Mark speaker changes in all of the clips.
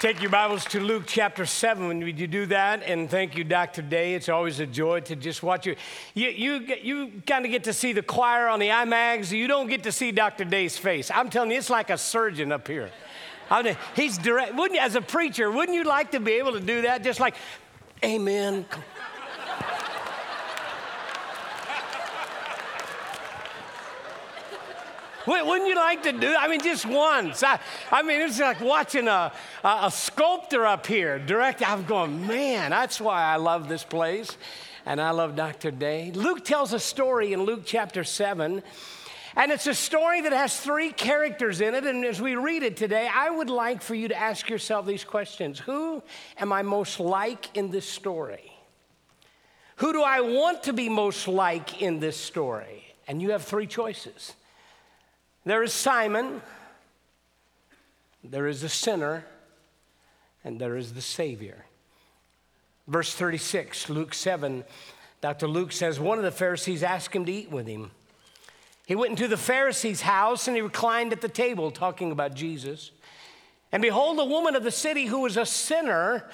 Speaker 1: Take your Bibles to Luke chapter 7 when you do that. And thank you, Dr. Day. It's always a joy to just watch you. You, you, you kind of get to see the choir on the IMAGs. You don't get to see Dr. Day's face. I'm telling you, it's like a surgeon up here. I mean, he's direct. Wouldn't as a preacher, wouldn't you like to be able to do that? Just like, Amen. Wouldn't you like to do? I mean, just once. I, I mean, it's like watching a, a, a sculptor up here direct. I'm going, man, that's why I love this place, and I love Dr. Day. Luke tells a story in Luke chapter seven. And it's a story that has three characters in it. And as we read it today, I would like for you to ask yourself these questions Who am I most like in this story? Who do I want to be most like in this story? And you have three choices. There is Simon, there is the sinner, and there is the Savior. Verse 36, Luke 7, Dr. Luke says, One of the Pharisees asked him to eat with him. He went into the Pharisee's house and he reclined at the table talking about Jesus. And behold, a woman of the city who was a sinner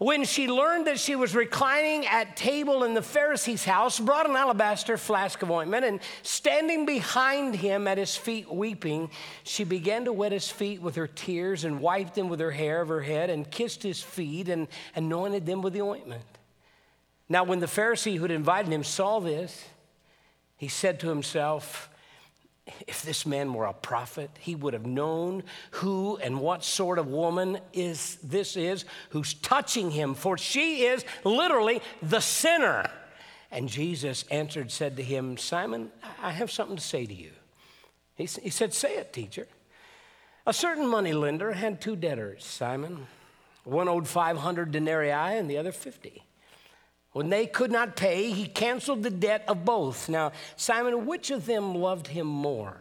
Speaker 1: when she learned that she was reclining at table in the Pharisee's house, brought an alabaster flask of ointment, and standing behind him at his feet weeping, she began to wet his feet with her tears and wiped them with her hair of her head and kissed his feet and anointed them with the ointment. Now, when the Pharisee who had invited him saw this, he said to himself, if this man were a prophet, he would have known who and what sort of woman is this is who's touching him, for she is literally the sinner. And Jesus answered, said to him, Simon, I have something to say to you. He, he said, Say it, teacher. A certain money lender had two debtors, Simon. One owed 500 denarii and the other 50. When they could not pay, he canceled the debt of both. Now, Simon, which of them loved him more?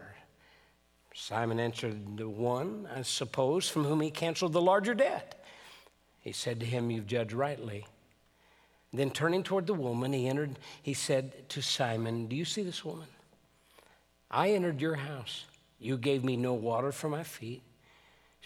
Speaker 1: Simon answered, The one, I suppose, from whom he canceled the larger debt. He said to him, You've judged rightly. Then turning toward the woman, he entered, he said to Simon, Do you see this woman? I entered your house. You gave me no water for my feet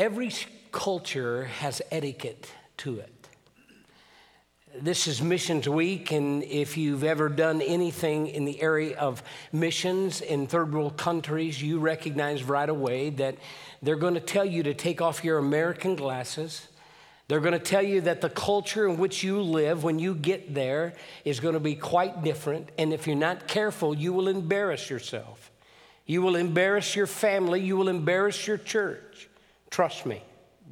Speaker 1: Every culture has etiquette to it. This is Missions Week, and if you've ever done anything in the area of missions in third world countries, you recognize right away that they're going to tell you to take off your American glasses. They're going to tell you that the culture in which you live when you get there is going to be quite different, and if you're not careful, you will embarrass yourself. You will embarrass your family, you will embarrass your church. Trust me.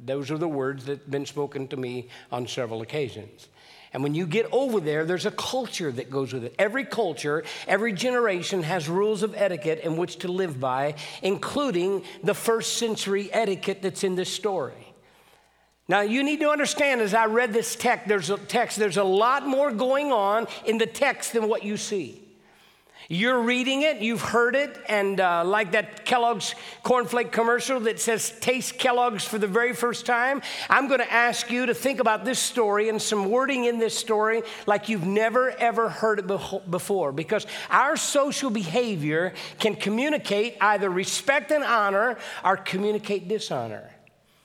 Speaker 1: Those are the words that have been spoken to me on several occasions. And when you get over there, there's a culture that goes with it. Every culture, every generation has rules of etiquette in which to live by, including the first century etiquette that's in this story. Now, you need to understand as I read this text, there's a text, there's a lot more going on in the text than what you see. You're reading it, you've heard it, and uh, like that Kellogg's cornflake commercial that says, Taste Kellogg's for the very first time, I'm going to ask you to think about this story and some wording in this story like you've never ever heard it before. Because our social behavior can communicate either respect and honor or communicate dishonor.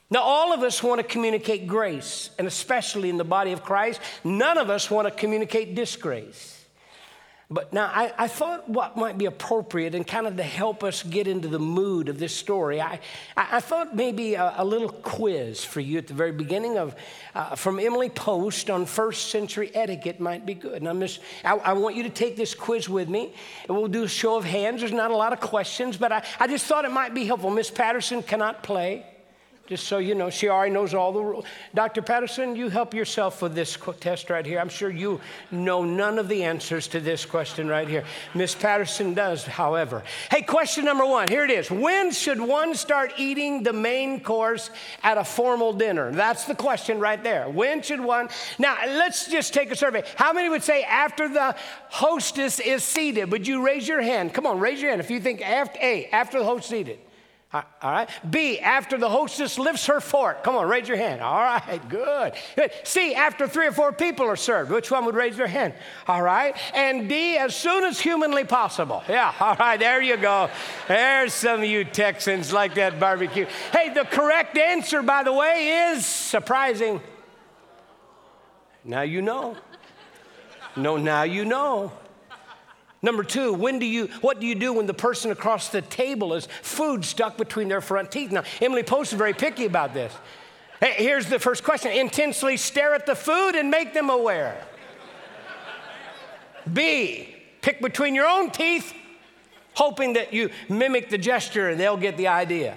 Speaker 1: Now, all of us want to communicate grace, and especially in the body of Christ, none of us want to communicate disgrace. But now I, I, thought what might be appropriate and kind of to help us get into the mood of this story, I, I thought maybe a, a, little quiz for you at the very beginning of uh, from Emily Post on first century etiquette might be good. And I'm I, I, want you to take this quiz with me. And we'll do a show of hands. There's not a lot of questions, but I, I just thought it might be helpful. Miss Patterson cannot play. Just so you know, she already knows all the rules. Dr. Patterson, you help yourself with this test right here. I'm sure you know none of the answers to this question right here. Miss Patterson does, however. Hey, question number one here it is. When should one start eating the main course at a formal dinner? That's the question right there. When should one? Now, let's just take a survey. How many would say after the hostess is seated? Would you raise your hand? Come on, raise your hand if you think after, A, after the host seated. All right. B, after the hostess lifts her fork. Come on, raise your hand. All right, good. C, after three or four people are served. Which one would raise their hand? All right. And D, as soon as humanly possible. Yeah, all right, there you go. There's some of you Texans like that barbecue. Hey, the correct answer, by the way, is surprising. Now you know. No, now you know. Number two, when do you, what do you do when the person across the table has food stuck between their front teeth? Now, Emily Post is very picky about this. Hey, here's the first question intensely stare at the food and make them aware. B, pick between your own teeth, hoping that you mimic the gesture and they'll get the idea.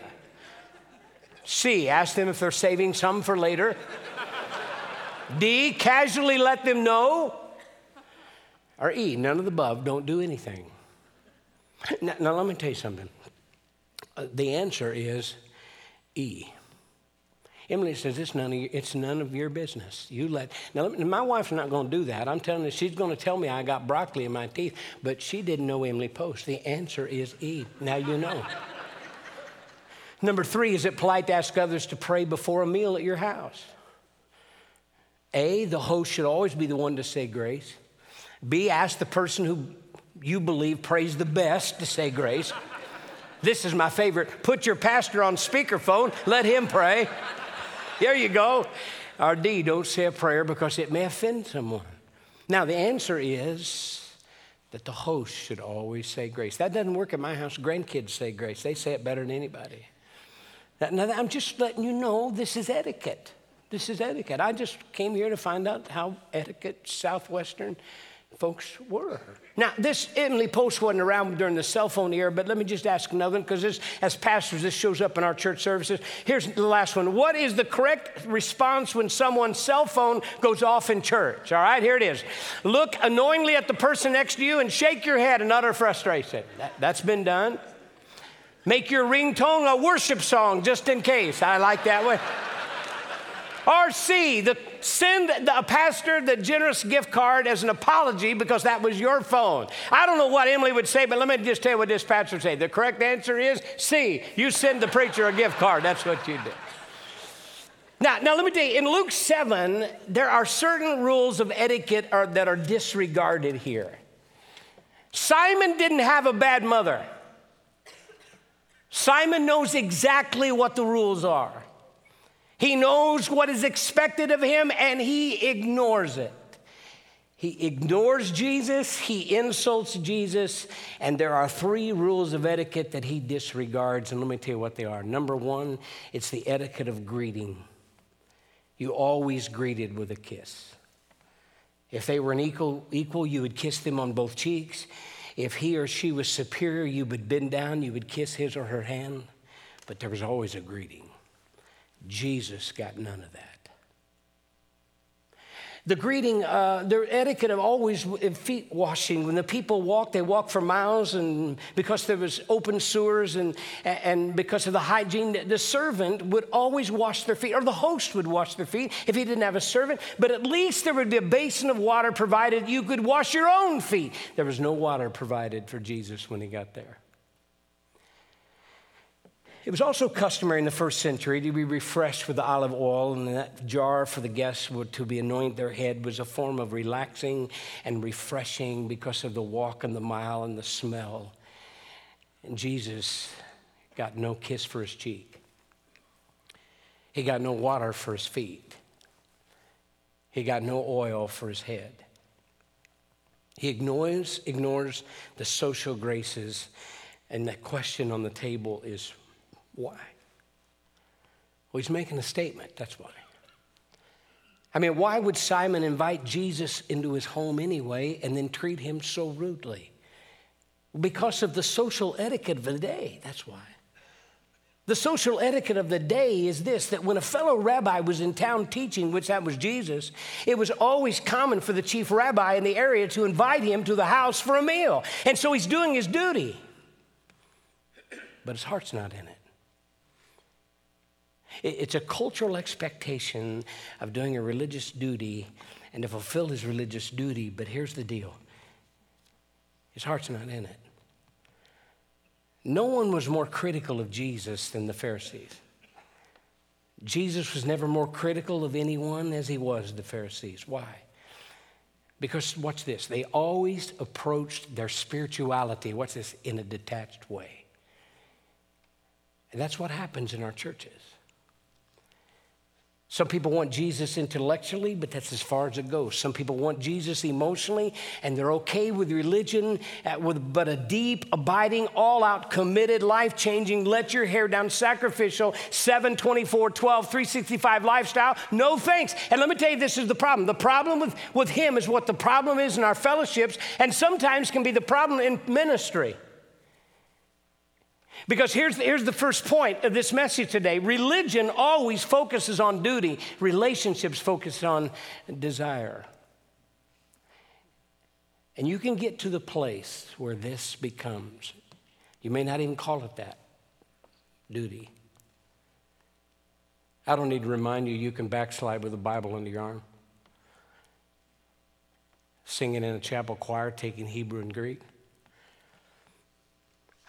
Speaker 1: C, ask them if they're saving some for later. D, casually let them know or E, none of the above, don't do anything. Now, now let me tell you something. Uh, the answer is E. Emily says it's none of your, it's none of your business. You let now. Me, my wife's not going to do that. I'm telling you, she's going to tell me I got broccoli in my teeth, but she didn't know Emily Post. The answer is E. Now you know. Number three, is it polite to ask others to pray before a meal at your house? A, the host should always be the one to say grace. B, ask the person who you believe prays the best to say grace. This is my favorite. Put your pastor on speakerphone, let him pray. There you go. Or D, don't say a prayer because it may offend someone. Now, the answer is that the host should always say grace. That doesn't work at my house. Grandkids say grace, they say it better than anybody. Now, I'm just letting you know this is etiquette. This is etiquette. I just came here to find out how etiquette, Southwestern folks were. Now, this Emily Post wasn't around during the cell phone era, but let me just ask another one because as pastors, this shows up in our church services. Here's the last one. What is the correct response when someone's cell phone goes off in church? All right, here it is. Look annoyingly at the person next to you and shake your head in utter frustration. That, that's been done. Make your ringtone a worship song just in case. I like that one. RC, the, send the, pastor the generous gift card as an apology because that was your phone. I don't know what Emily would say, but let me just tell you what this pastor say. The correct answer is C, you send the preacher a gift card. That's what you do. Now, now let me tell you, in Luke 7, there are certain rules of etiquette are, that are disregarded here. Simon didn't have a bad mother. Simon knows exactly what the rules are. He knows what is expected of him and he ignores it. He ignores Jesus, he insults Jesus, and there are three rules of etiquette that he disregards. And let me tell you what they are. Number one, it's the etiquette of greeting. You always greeted with a kiss. If they were an equal, equal, you would kiss them on both cheeks. If he or she was superior, you would bend down, you would kiss his or her hand. But there was always a greeting. Jesus got none of that. The greeting, uh, their etiquette of always feet washing. When the people walked, they walked for miles, and because there was open sewers and, and because of the hygiene, the servant would always wash their feet, or the host would wash their feet if he didn't have a servant. But at least there would be a basin of water provided. You could wash your own feet. There was no water provided for Jesus when he got there. It was also customary in the first century to be refreshed with the olive oil, and that jar for the guests to be anoint their head was a form of relaxing and refreshing because of the walk and the mile and the smell. And Jesus got no kiss for his cheek. He got no water for his feet. He got no oil for his head. He ignores, ignores the social graces, and the question on the table is why? Well, he's making a statement, that's why. I mean, why would Simon invite Jesus into his home anyway and then treat him so rudely? Because of the social etiquette of the day, that's why. The social etiquette of the day is this that when a fellow rabbi was in town teaching, which that was Jesus, it was always common for the chief rabbi in the area to invite him to the house for a meal. And so he's doing his duty, but his heart's not in it. It's a cultural expectation of doing a religious duty and to fulfill his religious duty, but here's the deal his heart's not in it. No one was more critical of Jesus than the Pharisees. Jesus was never more critical of anyone as he was the Pharisees. Why? Because, watch this, they always approached their spirituality, what's this, in a detached way. And that's what happens in our churches. Some people want Jesus intellectually, but that's as far as it goes. Some people want Jesus emotionally, and they're okay with religion, uh, but a deep, abiding, all out, committed, life changing, let your hair down, sacrificial, 7, 24, 12, 365 lifestyle. No thanks. And let me tell you, this is the problem. The problem with, with him is what the problem is in our fellowships, and sometimes can be the problem in ministry. Because here's, here's the first point of this message today religion always focuses on duty, relationships focus on desire. And you can get to the place where this becomes, you may not even call it that, duty. I don't need to remind you, you can backslide with a Bible under your arm, singing in a chapel choir, taking Hebrew and Greek.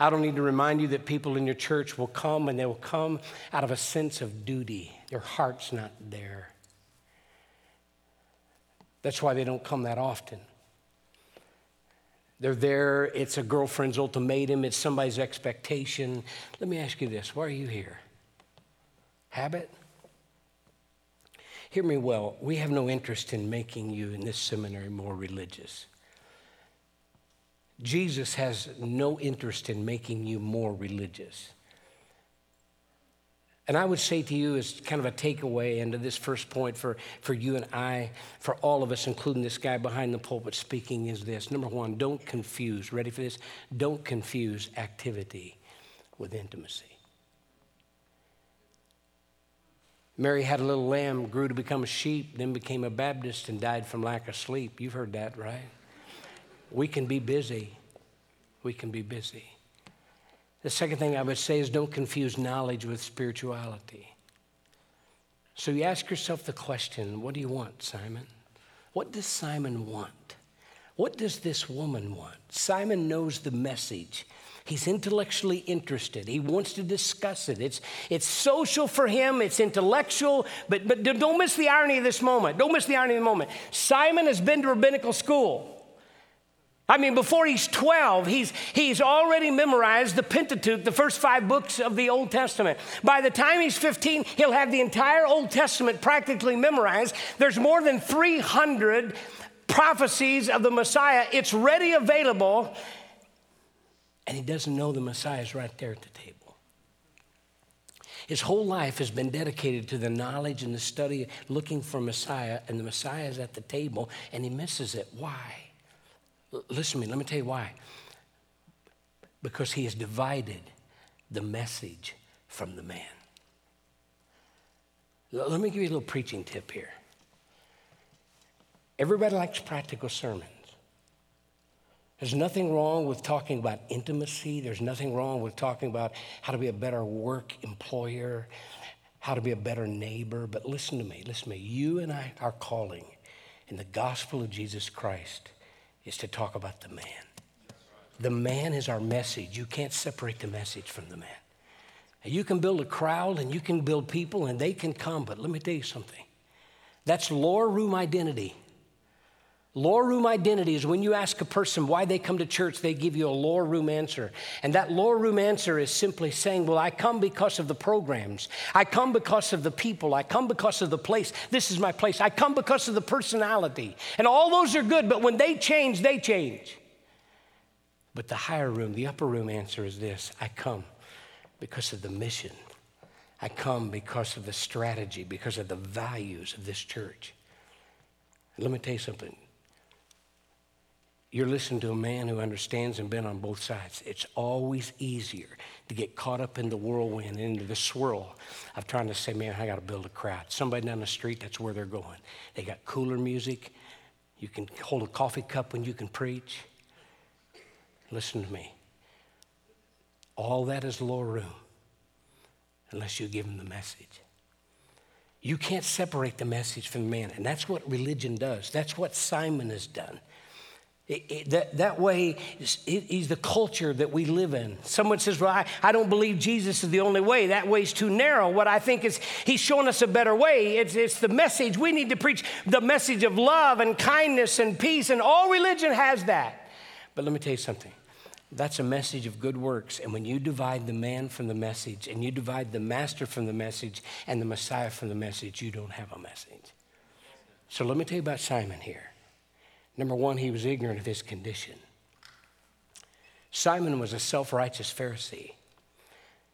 Speaker 1: I don't need to remind you that people in your church will come and they will come out of a sense of duty. Their heart's not there. That's why they don't come that often. They're there, it's a girlfriend's ultimatum, it's somebody's expectation. Let me ask you this why are you here? Habit? Hear me well. We have no interest in making you in this seminary more religious. Jesus has no interest in making you more religious. And I would say to you, as kind of a takeaway into this first point for, for you and I, for all of us, including this guy behind the pulpit speaking, is this. Number one, don't confuse, ready for this? Don't confuse activity with intimacy. Mary had a little lamb, grew to become a sheep, then became a Baptist, and died from lack of sleep. You've heard that, right? We can be busy. We can be busy. The second thing I would say is don't confuse knowledge with spirituality. So you ask yourself the question what do you want, Simon? What does Simon want? What does this woman want? Simon knows the message. He's intellectually interested. He wants to discuss it. It's, it's social for him, it's intellectual, but, but don't miss the irony of this moment. Don't miss the irony of the moment. Simon has been to rabbinical school. I mean, before he's 12, he's, he's already memorized the Pentateuch, the first five books of the Old Testament. By the time he's 15, he'll have the entire Old Testament practically memorized. There's more than 300 prophecies of the Messiah. It's ready available, and he doesn't know the Messiah is right there at the table. His whole life has been dedicated to the knowledge and the study, looking for Messiah, and the Messiah is at the table, and he misses it. Why? Listen to me, let me tell you why. Because he has divided the message from the man. Let me give you a little preaching tip here. Everybody likes practical sermons. There's nothing wrong with talking about intimacy. There's nothing wrong with talking about how to be a better work employer, how to be a better neighbor. But listen to me, listen to me. You and I are calling in the gospel of Jesus Christ is to talk about the man. The man is our message. You can't separate the message from the man. You can build a crowd and you can build people and they can come, but let me tell you something. That's lower room identity. Lower room identity is when you ask a person why they come to church, they give you a lower room answer. And that lower room answer is simply saying, Well, I come because of the programs. I come because of the people. I come because of the place. This is my place. I come because of the personality. And all those are good, but when they change, they change. But the higher room, the upper room answer is this I come because of the mission. I come because of the strategy, because of the values of this church. let me tell you something you're listening to a man who understands and been on both sides. It's always easier to get caught up in the whirlwind, into the swirl of trying to say, man, I got to build a crowd. Somebody down the street, that's where they're going. They got cooler music. You can hold a coffee cup when you can preach. Listen to me. All that is lower room unless you give them the message. You can't separate the message from the man, and that's what religion does. That's what Simon has done. It, it, that, that way, he's the culture that we live in. Someone says, Well, I, I don't believe Jesus is the only way. That way's too narrow. What I think is, He's showing us a better way. It's, it's the message. We need to preach the message of love and kindness and peace, and all religion has that. But let me tell you something that's a message of good works. And when you divide the man from the message, and you divide the master from the message, and the Messiah from the message, you don't have a message. So let me tell you about Simon here. Number one, he was ignorant of his condition. Simon was a self righteous Pharisee.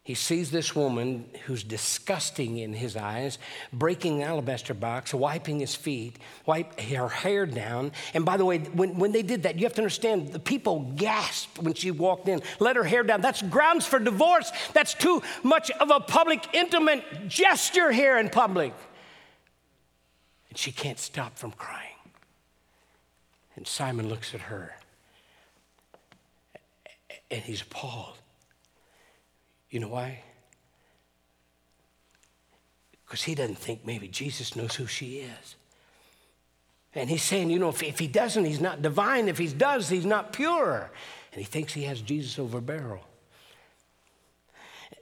Speaker 1: He sees this woman who's disgusting in his eyes, breaking an alabaster box, wiping his feet, wipe her hair down. And by the way, when, when they did that, you have to understand the people gasped when she walked in, let her hair down. That's grounds for divorce. That's too much of a public, intimate gesture here in public. And she can't stop from crying. And Simon looks at her and he's appalled. You know why? Because he doesn't think maybe Jesus knows who she is. And he's saying, you know, if, if he doesn't, he's not divine. If he does, he's not pure. And he thinks he has Jesus over a barrel.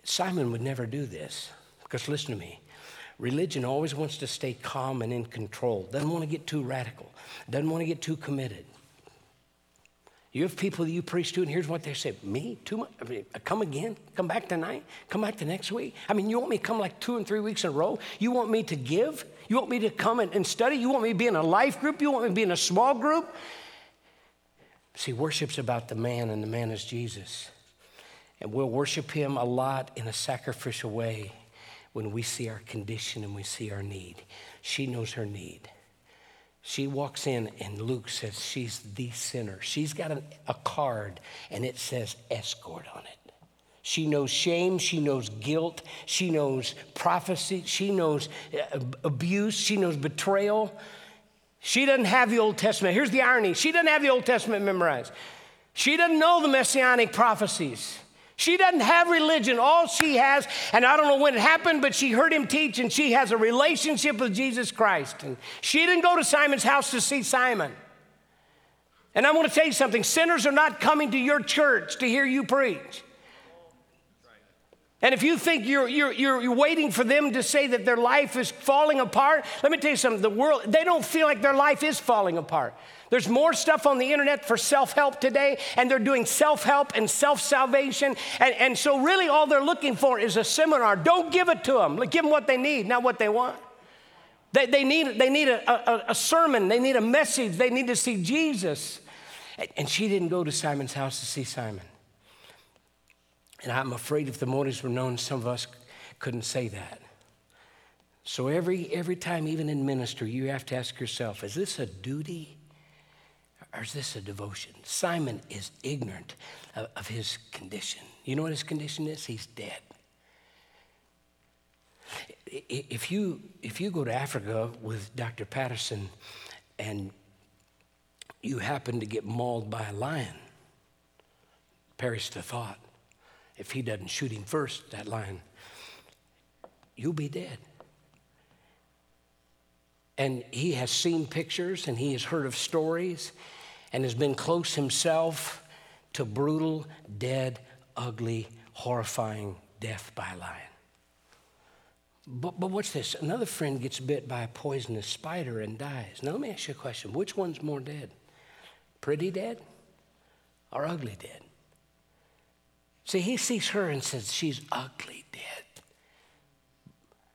Speaker 1: Simon would never do this. Because listen to me religion always wants to stay calm and in control, doesn't want to get too radical, doesn't want to get too committed. You have people that you preach to, and here's what they say Me? Too much? I mean, come again? Come back tonight? Come back the next week? I mean, you want me to come like two and three weeks in a row? You want me to give? You want me to come and, and study? You want me to be in a life group? You want me to be in a small group? See, worship's about the man, and the man is Jesus. And we'll worship him a lot in a sacrificial way when we see our condition and we see our need. She knows her need. She walks in, and Luke says she's the sinner. She's got a, a card, and it says escort on it. She knows shame, she knows guilt, she knows prophecy, she knows uh, abuse, she knows betrayal. She doesn't have the Old Testament. Here's the irony she doesn't have the Old Testament memorized. She doesn't know the messianic prophecies. She doesn't have religion. All she has, and I don't know when it happened, but she heard him teach and she has a relationship with Jesus Christ. And she didn't go to Simon's house to see Simon. And I want to tell you something sinners are not coming to your church to hear you preach. And if you think you're, you're, you're, waiting for them to say that their life is falling apart, let me tell you something. The world, they don't feel like their life is falling apart. There's more stuff on the internet for self help today, and they're doing self help and self salvation. And, and so, really, all they're looking for is a seminar. Don't give it to them, give them what they need, not what they want. They, they need, they need a, a, a sermon, they need a message, they need to see Jesus. And she didn't go to Simon's house to see Simon. And I'm afraid if the motives were known, some of us couldn't say that. So every, every time, even in ministry, you have to ask yourself is this a duty or is this a devotion? Simon is ignorant of, of his condition. You know what his condition is? He's dead. If you, if you go to Africa with Dr. Patterson and you happen to get mauled by a lion, perish the thought. If he doesn't shoot him first, that lion, you'll be dead. And he has seen pictures and he has heard of stories and has been close himself to brutal, dead, ugly, horrifying death by lion. But, but what's this? Another friend gets bit by a poisonous spider and dies. Now, let me ask you a question which one's more dead? Pretty dead or ugly dead? See, he sees her and says, She's ugly dead.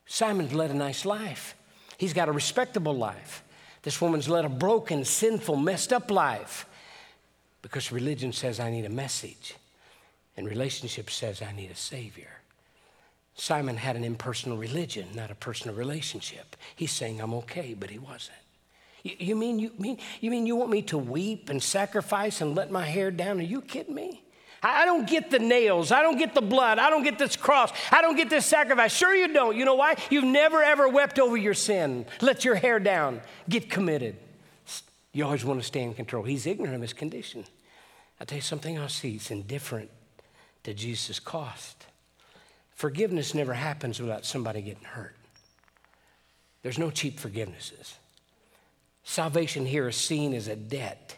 Speaker 1: Simon's led a nice life, he's got a respectable life. This woman's led a broken, sinful, messed up life because religion says I need a message, and relationship says I need a savior. Simon had an impersonal religion, not a personal relationship. He's saying I'm okay, but he wasn't. You mean you mean you mean you want me to weep and sacrifice and let my hair down? Are you kidding me? I don't get the nails. I don't get the blood. I don't get this cross. I don't get this sacrifice. Sure, you don't. You know why? You've never ever wept over your sin. Let your hair down. Get committed. You always want to stay in control. He's ignorant of his condition. I'll tell you something else. He's indifferent to Jesus' cost. Forgiveness never happens without somebody getting hurt. There's no cheap forgivenesses. Salvation here is seen as a debt.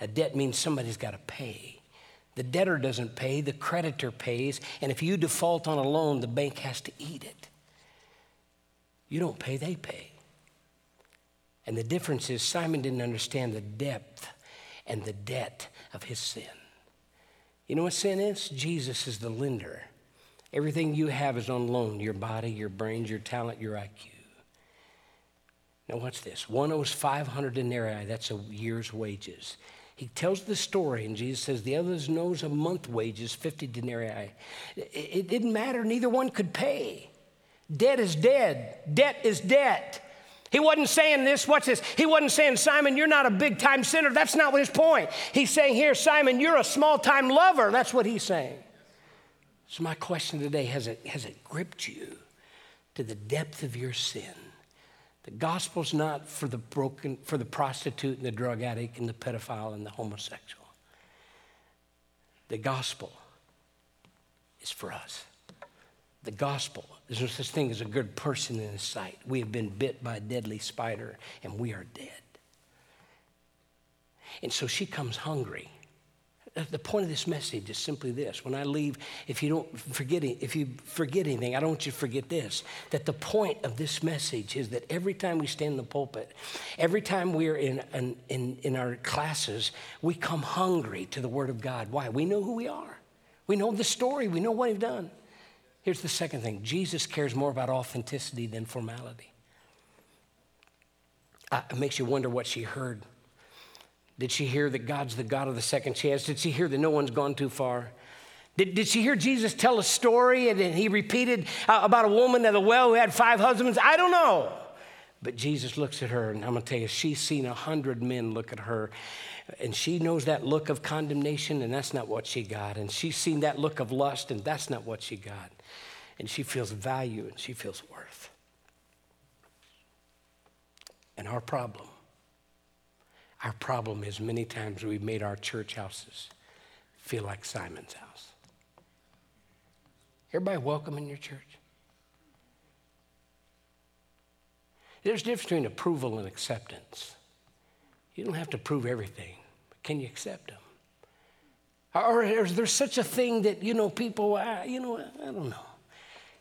Speaker 1: A debt means somebody's got to pay. The debtor doesn't pay, the creditor pays, and if you default on a loan, the bank has to eat it. You don't pay, they pay. And the difference is Simon didn't understand the depth and the debt of his sin. You know what sin is? Jesus is the lender. Everything you have is on loan your body, your brains, your talent, your IQ. Now, watch this. One owes 500 denarii, that's a year's wages. He tells the story, and Jesus says, The others knows a month wages, 50 denarii. It didn't matter, neither one could pay. Debt is dead, debt is debt. He wasn't saying this, watch this. He wasn't saying, Simon, you're not a big time sinner. That's not his point. He's saying here, Simon, you're a small time lover. That's what he's saying. So, my question today has it, has it gripped you to the depth of your sin? The gospel's not for the broken, for the prostitute and the drug addict and the pedophile and the homosexual. The gospel is for us. The gospel, there's no such thing as a good person in his sight. We have been bit by a deadly spider and we are dead. And so she comes hungry. The point of this message is simply this. When I leave, if you don't forget if you forget anything, I don't want you to forget this. That the point of this message is that every time we stand in the pulpit, every time we're in, in, in, in our classes, we come hungry to the Word of God. Why? We know who we are. We know the story. We know what we've done. Here's the second thing Jesus cares more about authenticity than formality. Uh, it makes you wonder what she heard did she hear that God's the God of the second chance? Did she hear that no one's gone too far? Did, did she hear Jesus tell a story and then he repeated about a woman at a well who had five husbands? I don't know. But Jesus looks at her, and I'm going to tell you, she's seen a hundred men look at her, and she knows that look of condemnation, and that's not what she got. And she's seen that look of lust, and that's not what she got. And she feels value and she feels worth. And our problem our problem is many times we've made our church houses feel like Simon's house. Everybody welcome in your church? There's a difference between approval and acceptance. You don't have to prove everything, but can you accept them? Or is there such a thing that, you know, people, uh, you know, I don't know.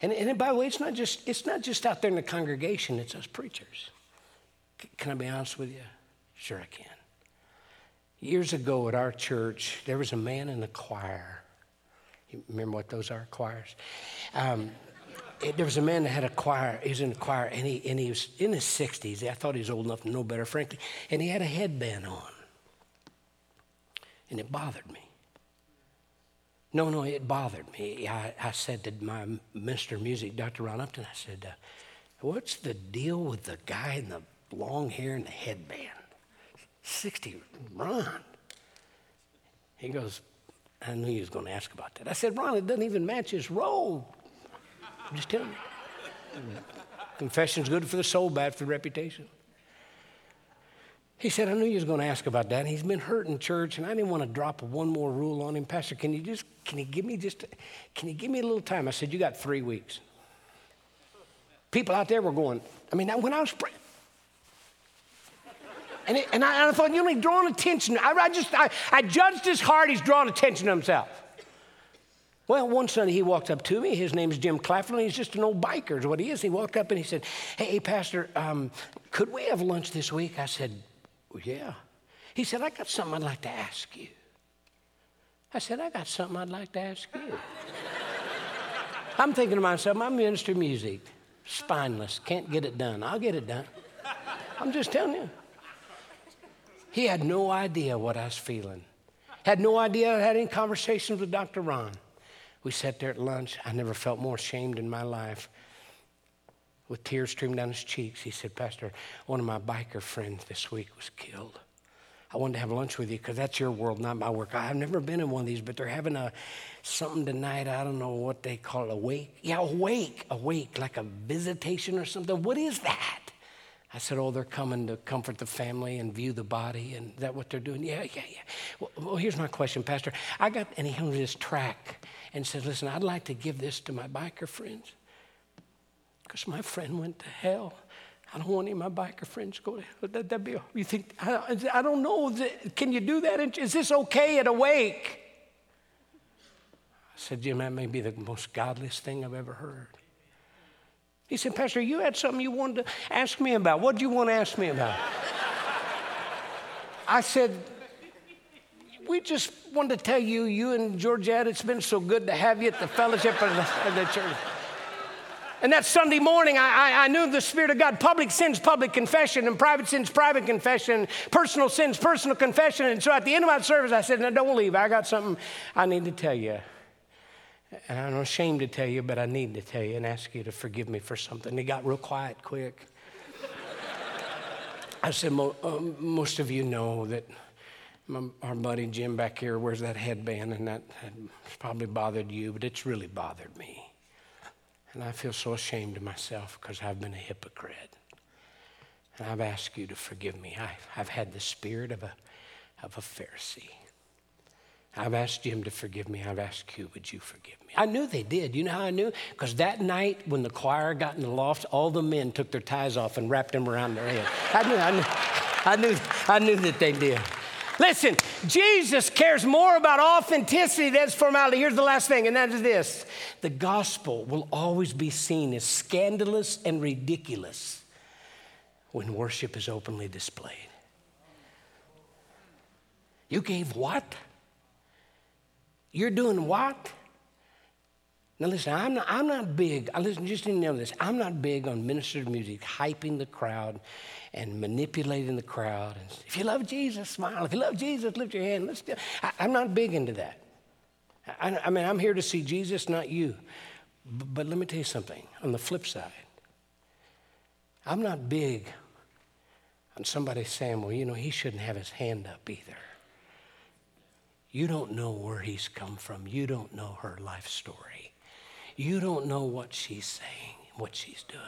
Speaker 1: And, and by the way, it's not, just, it's not just out there in the congregation, it's us preachers. Can I be honest with you? Sure, I can. Years ago at our church, there was a man in the choir. You remember what those are, choirs? Um, it, there was a man that had a choir. He was in a choir, and he, and he was in his 60s. I thought he was old enough to know better, frankly. And he had a headband on. And it bothered me. No, no, it bothered me. I, I said to my minister of Music, Dr. Ron Upton, I said, uh, What's the deal with the guy in the long hair and the headband? 60, Ron. He goes, I knew he was going to ask about that. I said, Ron, it doesn't even match his robe. I'm just telling you. Confession's good for the soul, bad for the reputation. He said, I knew you was going to ask about that. He's been hurt in church, and I didn't want to drop one more rule on him. Pastor, can you just, can you give me just, can you give me a little time? I said, you got three weeks. People out there were going, I mean, when I was praying, and, it, and, I, and, I, thought, you know, he's drawing attention. I, I just, I, I judged his heart, he's drawing attention to himself. Well, one Sunday he walked up to me. His name's Jim Claflin. He's just an old biker, is what he is. He walked up and he said, Hey, Pastor, um, could we have lunch this week? I said, well, Yeah. He said, I got something I'd like to ask you. I said, I got something I'd like to ask you. I'm thinking to myself, my minister music, spineless, can't get it done. I'll get it done. I'm just telling you. He had no idea what I was feeling. Had no idea I had any conversations with Dr. Ron. We sat there at lunch. I never felt more ashamed in my life. with tears streaming down his cheeks. He said, Pastor, one of my biker friends this week was killed. I wanted to have lunch with you because that's your world, not my work. I've never been in one of these, but they're having a something tonight. I don't know what they call it. Awake? Yeah, awake, awake, like a visitation or something. What is that? I said, Oh, they're coming to comfort the family and view the body. And that what they're doing? Yeah, yeah, yeah. Well, well here's my question, Pastor. I got, and he hung this track and said, Listen, I'd like to give this to my biker friends because my friend went to hell. I don't want any of my biker friends to go to hell. That, that'd be, you think, I, I don't know, can you do that? Is this okay at a wake? I said, Jim, that may be the most godliest thing I've ever heard. He said, Pastor, you had something you wanted to ask me about. What do you want to ask me about? I said, we just wanted to tell you, you and Georgette, it's been so good to have you at the fellowship of the, of the church. And that Sunday morning, I, I, I, knew the Spirit of God. Public sins, public confession, and private sins, private confession, personal sins, personal confession. And so at the end of my service, I said, No, don't leave. I got something I need to tell you. And I'm ashamed to tell you, but I need to tell you and ask you to forgive me for something. He got real quiet quick. I said, um, Most of you know that my, our buddy Jim back here wears that headband, and that probably bothered you, but it's really bothered me. And I feel so ashamed of myself because I've been a hypocrite. And I've asked you to forgive me. I, I've had the spirit of a, of a Pharisee. I've asked Jim to forgive me. I've asked you, would you forgive me? I knew they did. You know how I knew? Because that night when the choir got in the loft, all the men took their ties off and wrapped them around their head. I knew, I knew, I knew, I knew that they did. Listen, Jesus cares more about authenticity than formality. Here's the last thing, and that is this the gospel will always be seen as scandalous and ridiculous when worship is openly displayed. You gave what? You're doing what? Now listen, I'm not, I'm not big, I listen, just to know this, I'm not big on ministered music, hyping the crowd and manipulating the crowd. And if you love Jesus, smile. If you love Jesus, lift your hand. Let's do, I, am not big into that. I, I, mean, I'm here to see Jesus, not you. But, but let me tell you something on the flip side, I'm not big on somebody saying, well, you know, he shouldn't have his hand up either. You don't know where he's come from. You don't know her life story. You don't know what she's saying, what she's doing.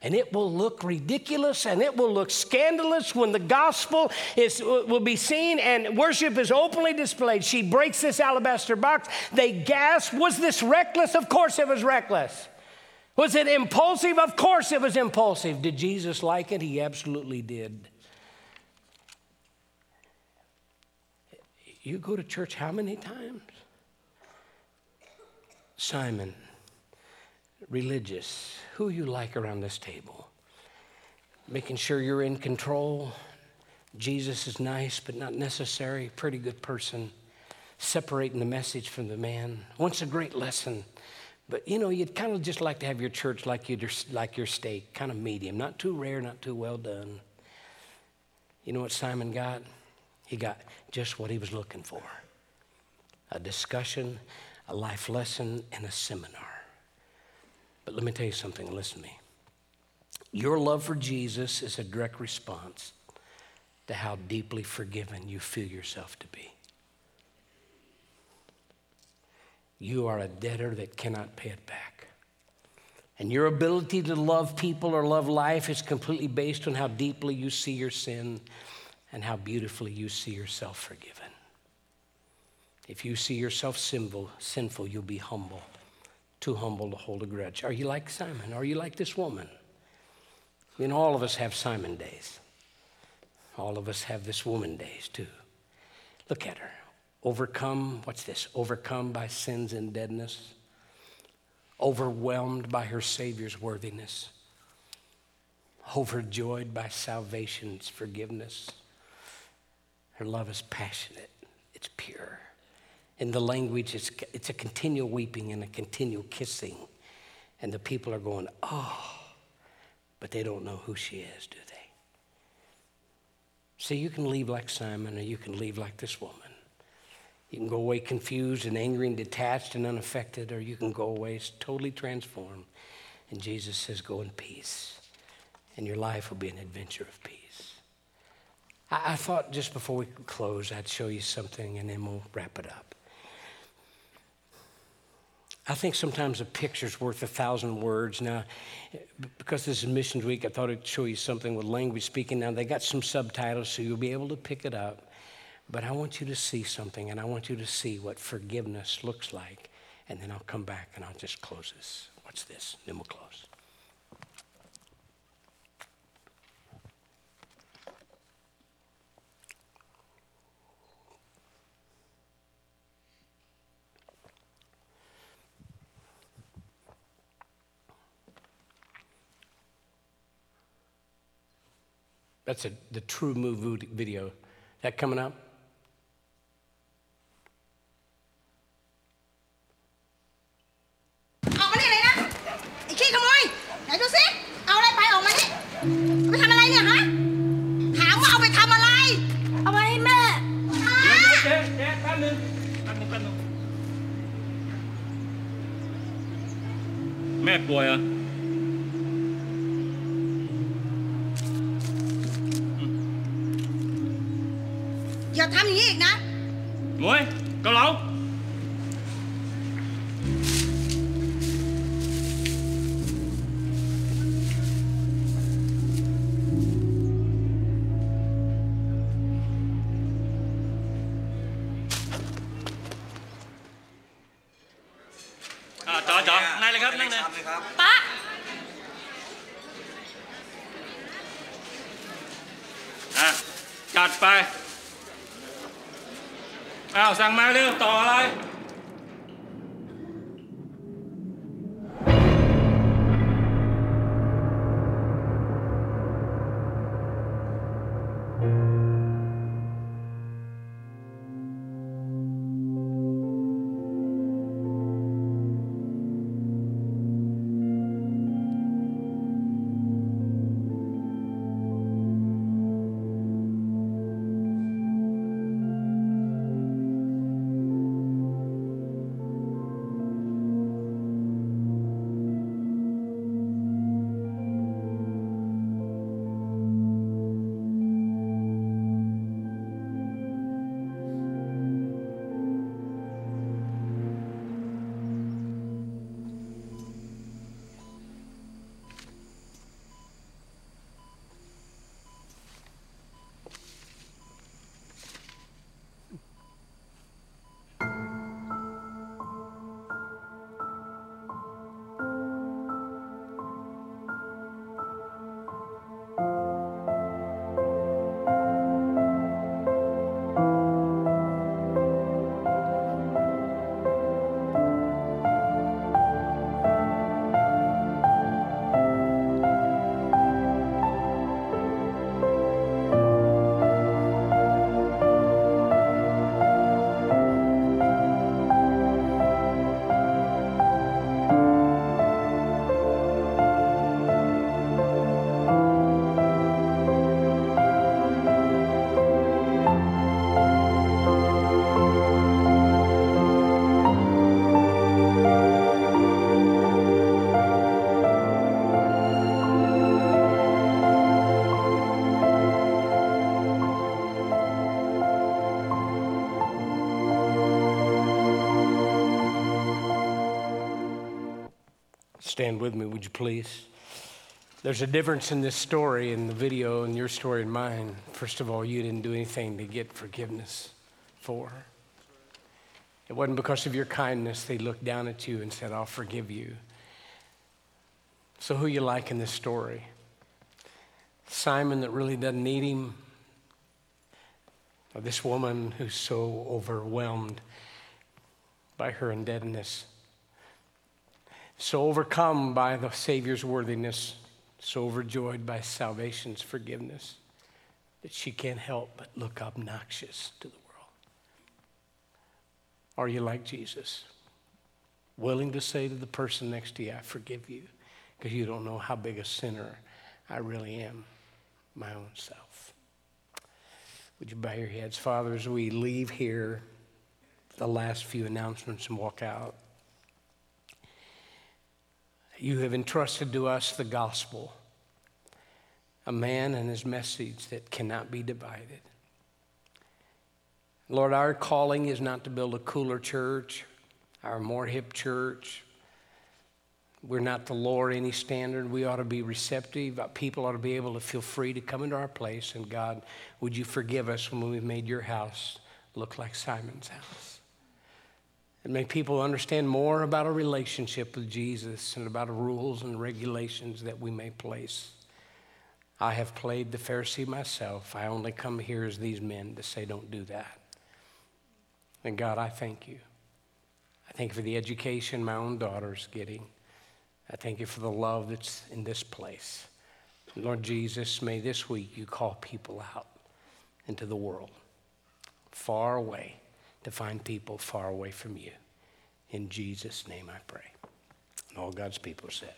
Speaker 1: And it will look ridiculous and it will look scandalous when the gospel is, will be seen and worship is openly displayed. She breaks this alabaster box. They gasp. Was this reckless? Of course it was reckless. Was it impulsive? Of course it was impulsive. Did Jesus like it? He absolutely did. You go to church how many times? Simon, religious, who you like around this table. Making sure you're in control. Jesus is nice, but not necessary. Pretty good person. Separating the message from the man. Once a great lesson. But you know, you'd kind of just like to have your church like, you like your steak, kind of medium. Not too rare, not too well done. You know what Simon got? He got just what he was looking for a discussion, a life lesson, and a seminar. But let me tell you something, listen to me. Your love for Jesus is a direct response to how deeply forgiven you feel yourself to be. You are a debtor that cannot pay it back. And your ability to love people or love life is completely based on how deeply you see your sin and how beautifully you see yourself forgiven. If you see yourself sinful, sinful, you'll be humble too humble to hold a grudge. Are you like Simon? Are you like this woman? You know, all of us have Simon days. All of us have this woman days too. Look at her. Overcome, what's this? Overcome by sins and deadness. Overwhelmed by her Savior's worthiness. Overjoyed by salvation's forgiveness. Her love is passionate, it's pure. In the language, it's, it's a continual weeping and a continual kissing. And the people are going, oh, but they don't know who she is, do they? See, you can leave like Simon or you can leave like this woman. You can go away confused and angry and detached and unaffected, or you can go away totally transformed And Jesus says, Go in peace, and your life will be an adventure of peace. I, I thought just before we close, I'd show you something, and then we'll wrap it up. I think sometimes a picture's worth a thousand words. Now, because this is Missions Week, I thought I'd show you something with language speaking. Now, they got some subtitles, so you'll be able to pick it up. But I want you to see something, and I want you to see what forgiveness looks like. And then I'll come back and I'll just close this. Watch this, then we'll close. That's a, the TrueMove video. That coming up?
Speaker 2: อย่าทำอย่า
Speaker 3: งนี้อี
Speaker 2: กนะ
Speaker 3: หมวยเกาเหลาอ่าจ๋อจ๋อนั่งเลยครับนั่งเลย
Speaker 2: ป้า
Speaker 3: อะจัดไป อ้าวสั่งมาเร็วต่ออะไร
Speaker 1: Stand with me, would you please? There's a difference in this story in the video and your story and mine. First of all, you didn't do anything to get forgiveness for. It wasn't because of your kindness they looked down at you and said, I'll forgive you. So, who you like in this story? Simon that really doesn't need him? Or this woman who's so overwhelmed by her indebtedness? So overcome by the Savior's worthiness, so overjoyed by salvation's forgiveness, that she can't help but look obnoxious to the world. Are you like Jesus? Willing to say to the person next to you, I forgive you, because you don't know how big a sinner I really am, my own self. Would you bow your heads? Father, as we leave here, the last few announcements and walk out. You have entrusted to us the gospel, a man and his message that cannot be divided. Lord, our calling is not to build a cooler church, our more hip church. We're not to lower any standard. We ought to be receptive. People ought to be able to feel free to come into our place. And God, would you forgive us when we've made your house look like Simon's house? And may people understand more about a relationship with Jesus and about rules and regulations that we may place. I have played the Pharisee myself. I only come here as these men to say, don't do that. And God, I thank you. I thank you for the education my own daughter's getting. I thank you for the love that's in this place. Lord Jesus, may this week you call people out into the world, far away, to find people far away from you. In Jesus' name I pray. And all God's people said.